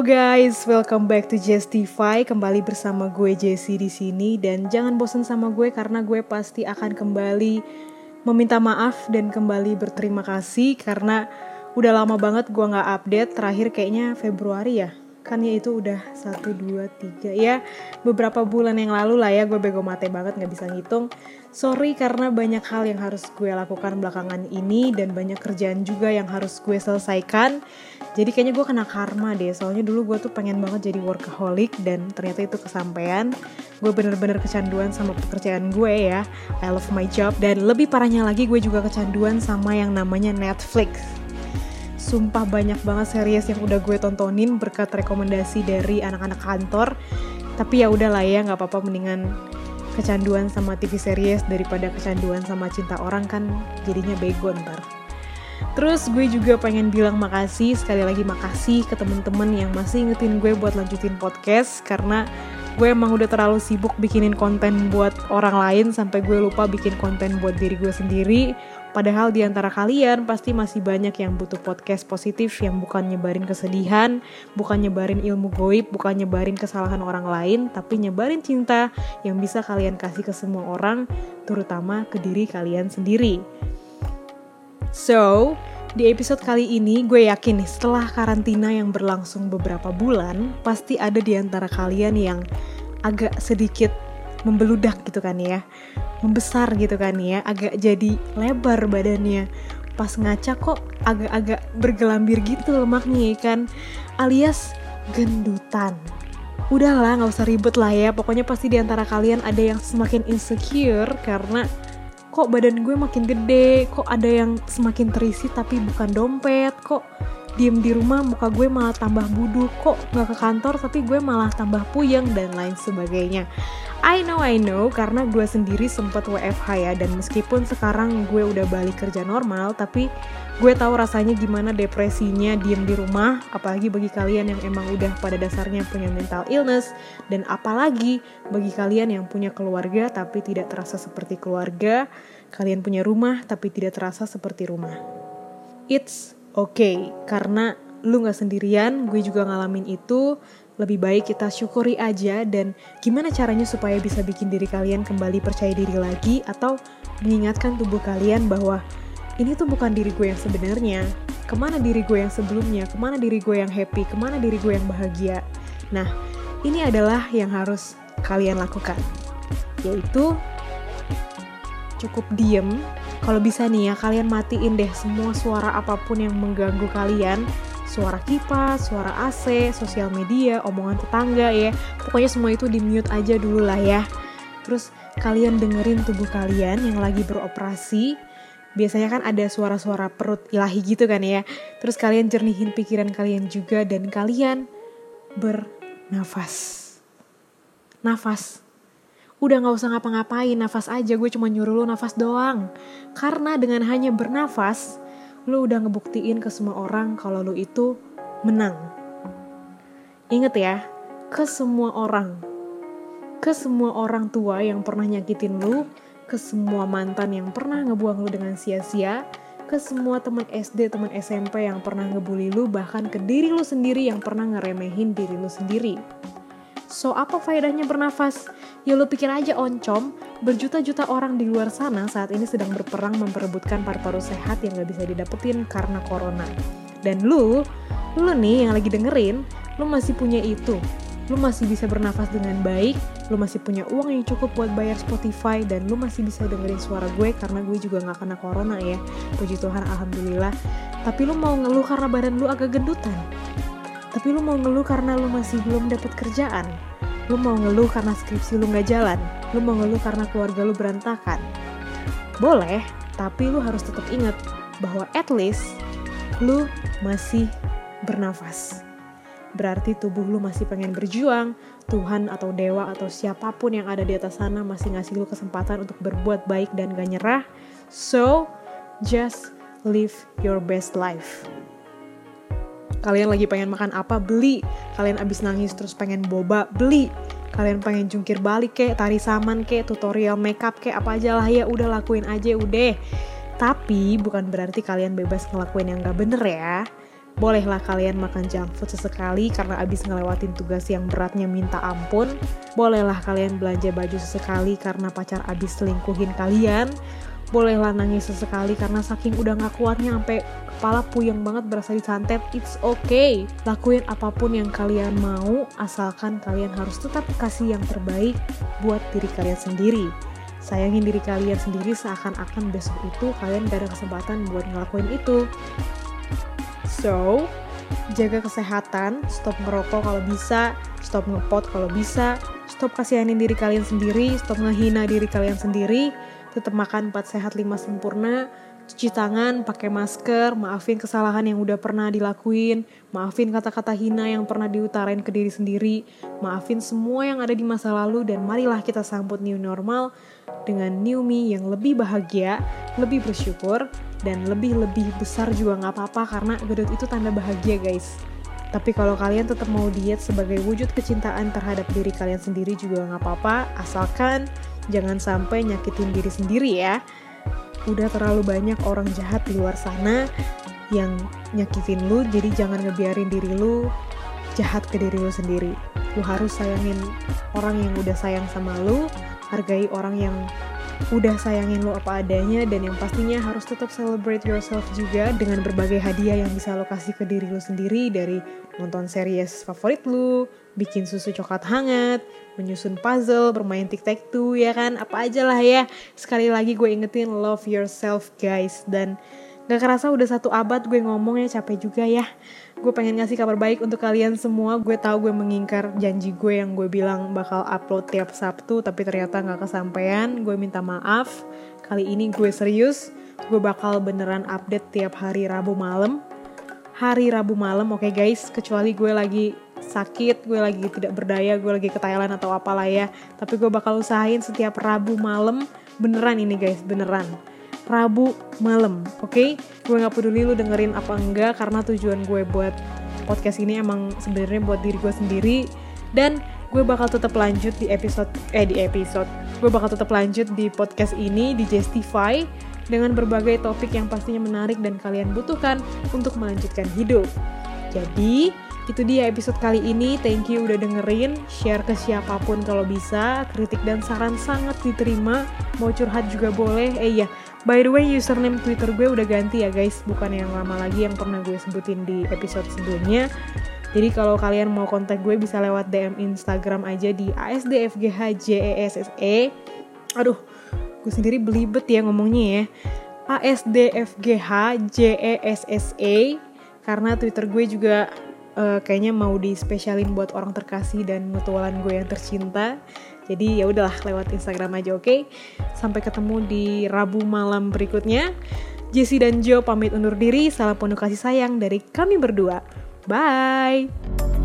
Guys, welcome back to Justify. Kembali bersama gue Jessie di sini dan jangan bosan sama gue karena gue pasti akan kembali meminta maaf dan kembali berterima kasih karena udah lama banget gue nggak update. Terakhir kayaknya Februari ya kan ya itu udah satu dua tiga. Ya beberapa bulan yang lalu lah ya gue bego mate banget nggak bisa ngitung. Sorry karena banyak hal yang harus gue lakukan belakangan ini dan banyak kerjaan juga yang harus gue selesaikan. Jadi kayaknya gue kena karma deh. Soalnya dulu gue tuh pengen banget jadi workaholic dan ternyata itu kesampaian. Gue bener-bener kecanduan sama pekerjaan gue ya. I love my job. Dan lebih parahnya lagi gue juga kecanduan sama yang namanya Netflix sumpah banyak banget series yang udah gue tontonin berkat rekomendasi dari anak-anak kantor. Tapi ya udahlah ya nggak apa-apa mendingan kecanduan sama TV series daripada kecanduan sama cinta orang kan jadinya bego ntar. Terus gue juga pengen bilang makasih sekali lagi makasih ke temen-temen yang masih ingetin gue buat lanjutin podcast karena gue emang udah terlalu sibuk bikinin konten buat orang lain sampai gue lupa bikin konten buat diri gue sendiri Padahal di antara kalian pasti masih banyak yang butuh podcast positif yang bukan nyebarin kesedihan, bukan nyebarin ilmu goib, bukan nyebarin kesalahan orang lain, tapi nyebarin cinta yang bisa kalian kasih ke semua orang, terutama ke diri kalian sendiri. So, di episode kali ini gue yakin nih setelah karantina yang berlangsung beberapa bulan, pasti ada di antara kalian yang agak sedikit membeludak gitu kan ya. Membesar gitu kan ya. Agak jadi lebar badannya. Pas ngaca kok agak-agak bergelambir gitu lemaknya ya kan. Alias gendutan. Udahlah nggak usah ribet lah ya. Pokoknya pasti di antara kalian ada yang semakin insecure karena kok badan gue makin gede kok ada yang semakin terisi tapi bukan dompet kok diem di rumah muka gue malah tambah buduk kok nggak ke kantor tapi gue malah tambah puyeng dan lain sebagainya I know I know karena gue sendiri sempet WFH ya dan meskipun sekarang gue udah balik kerja normal tapi gue tahu rasanya gimana depresinya diem di rumah apalagi bagi kalian yang emang udah pada dasarnya punya mental illness dan apalagi bagi kalian yang punya keluarga tapi tidak terasa seperti keluarga kalian punya rumah tapi tidak terasa seperti rumah. It's okay karena lu gak sendirian gue juga ngalamin itu lebih baik kita syukuri aja dan gimana caranya supaya bisa bikin diri kalian kembali percaya diri lagi atau mengingatkan tubuh kalian bahwa ini tuh bukan diri gue yang sebenarnya. Ke mana diri gue yang sebelumnya? Ke mana diri gue yang happy? Ke mana diri gue yang bahagia? Nah ini adalah yang harus kalian lakukan. Yaitu cukup diem. Kalau bisa nih ya kalian matiin deh semua suara apa pun yang mengganggu kalian suara kipas, suara AC, sosial media, omongan tetangga ya. Pokoknya semua itu di mute aja dulu lah ya. Terus kalian dengerin tubuh kalian yang lagi beroperasi. Biasanya kan ada suara-suara perut ilahi gitu kan ya. Terus kalian jernihin pikiran kalian juga dan kalian bernafas. Nafas. Udah gak usah ngapa-ngapain, nafas aja. Gue cuma nyuruh lu nafas doang. Karena dengan hanya bernafas, lu udah ngebuktiin ke semua orang kalau lu itu menang. Ingat ya, ke semua orang. Ke semua orang tua yang pernah nyakitin lu, ke semua mantan yang pernah ngebuang lu dengan sia-sia, ke semua teman SD, teman SMP yang pernah ngebully lu, bahkan ke diri lu sendiri yang pernah ngeremehin diri lu sendiri. So apa faedahnya bernafas? Ya lu pikir aja oncom, berjuta-juta orang di luar sana saat ini sedang berperang memperebutkan paru-paru sehat yang gak bisa didapetin karena corona. Dan lu, lu nih yang lagi dengerin, lu masih punya itu. Lu masih bisa bernafas dengan baik, lu masih punya uang yang cukup buat bayar Spotify, dan lu masih bisa dengerin suara gue karena gue juga gak kena corona ya. Puji Tuhan, Alhamdulillah. Tapi lu mau ngeluh karena badan lu agak gendutan? Tapi lu mau ngeluh karena lu masih belum dapat kerjaan. Lu mau ngeluh karena skripsi lu nggak jalan. Lu mau ngeluh karena keluarga lu berantakan. Boleh, tapi lu harus tetap ingat bahwa at least lu masih bernafas. Berarti tubuh lu masih pengen berjuang, Tuhan atau dewa atau siapa pun yang ada di atas sana masih ngasih lu kesempatan untuk berbuat baik dan gak nyerah. So, just live your best life kalian lagi pengen makan apa beli. Kalian abis nangis terus pengen boba beli. Kalian pengen jungkir balik kek tari saman kek tutorial makeup kek apa aja lah. Ya udah lakuin aja udah. Tapi bukan berarti kalian bebas ngelakuin yang gak bener ya. Bolehlah kalian makan junk food sesekali karena abis ngelewatin tugas yang beratnya minta ampun. Bolehlah kalian belanja baju sesekali karena pacar abis selingkuhin kalian. Bolehlah nangis sesekali karena saking udah gak kuatnya sampai kepala puyeng banget berasa disantet. It's okay. Lakuin apa pun yang kalian mau asalkan kalian harus tetap kasih yang terbaik buat diri kalian sendiri sayangin diri kalian sendiri seakan-akan besok itu kalian gak ada kesempatan buat ngelakuin itu. So, jaga kesehatan, stop ngerokok kalau bisa, stop ngepot kalau bisa, stop kasihanin diri kalian sendiri, stop ngehina diri kalian sendiri, tetap makan 4 sehat 5 sempurna, cuci tangan, pakai masker, maafin kesalahan yang udah pernah dilakuin, maafin kata-kata hina yang pernah diutarain ke diri sendiri, maafin semua yang ada di masa lalu dan marilah kita sambut new normal dengan new me yang lebih bahagia, lebih bersyukur, dan lebih-lebih besar juga nggak apa-apa karena gendut itu tanda bahagia guys. Tapi kalau kalian tetap mau diet sebagai wujud kecintaan terhadap diri kalian sendiri juga nggak apa-apa, asalkan jangan sampai nyakitin diri sendiri ya. Udah terlalu banyak orang jahat di luar sana yang nyakitin lu, jadi jangan ngebiarin diri lu jahat ke diri lu sendiri. Lu harus sayangin orang yang udah sayang sama lu, hargai orang yang udah sayangin lo apa adanya dan yang pastinya harus tetap celebrate yourself juga dengan berbagai hadiah yang bisa lo kasih ke diri lo sendiri dari nonton series favorit lo, bikin susu coklat hangat, menyusun puzzle, bermain tic-tac-toe ya kan, apa aja lah ya. Sekali lagi gue ingetin love yourself guys dan gak kerasa udah satu abad gue ngomong ya capek juga ya. Gue pengen ngasih kabar baik untuk kalian semua. Gue tahu gue mengingkar janji gue yang gue bilang bakal upload tiap Sabtu tapi ternyata nggak kesampaian. Gue minta maaf. Kali ini gue serius. Gue bakal beneran update tiap hari Rabu malam. Hari Rabu malam oke okay guys? Kecuali gue lagi sakit gue lagi tidak berdaya gue lagi ke Thailand atau apalah ya. Tapi gue bakal usahain setiap Rabu malam. Beneran ini guys beneran Rabu malam, oke? Okay? Gue nggak peduli lu dengerin apa enggak karena tujuan gue buat podcast ini emang sebenarnya buat diri gue sendiri dan gue bakal tetap lanjut di episode eh di episode gue bakal tetap lanjut di podcast ini di Justify dengan berbagai topik yang pastinya menarik dan kalian butuhkan untuk melanjutkan hidup. Jadi, itu dia episode kali ini. Thank you udah dengerin. Share ke siapa pun kalau bisa. Kritik dan saran sangat diterima. Mau curhat juga boleh. Eh iya, by the way username Twitter gue udah ganti ya guys. Bukan yang lama lagi yang pernah gue sebutin di episode sebelumnya. Jadi kalau kalian mau kontak gue bisa lewat DM Instagram aja di ASDFGHJESSE. E. Aduh, gue sendiri belibet ya ngomongnya ya. ASDFGHJESSE karena Twitter gue juga uh, kayaknya mau dispesialin buat orang terkasih dan mutualan gue yang tercinta. Jadi ya udahlah lewat Instagram aja oke. Okay? Sampai ketemu di Rabu malam berikutnya. Jesse dan Joe pamit undur diri. Salam penuh kasih sayang dari kami berdua. Bye.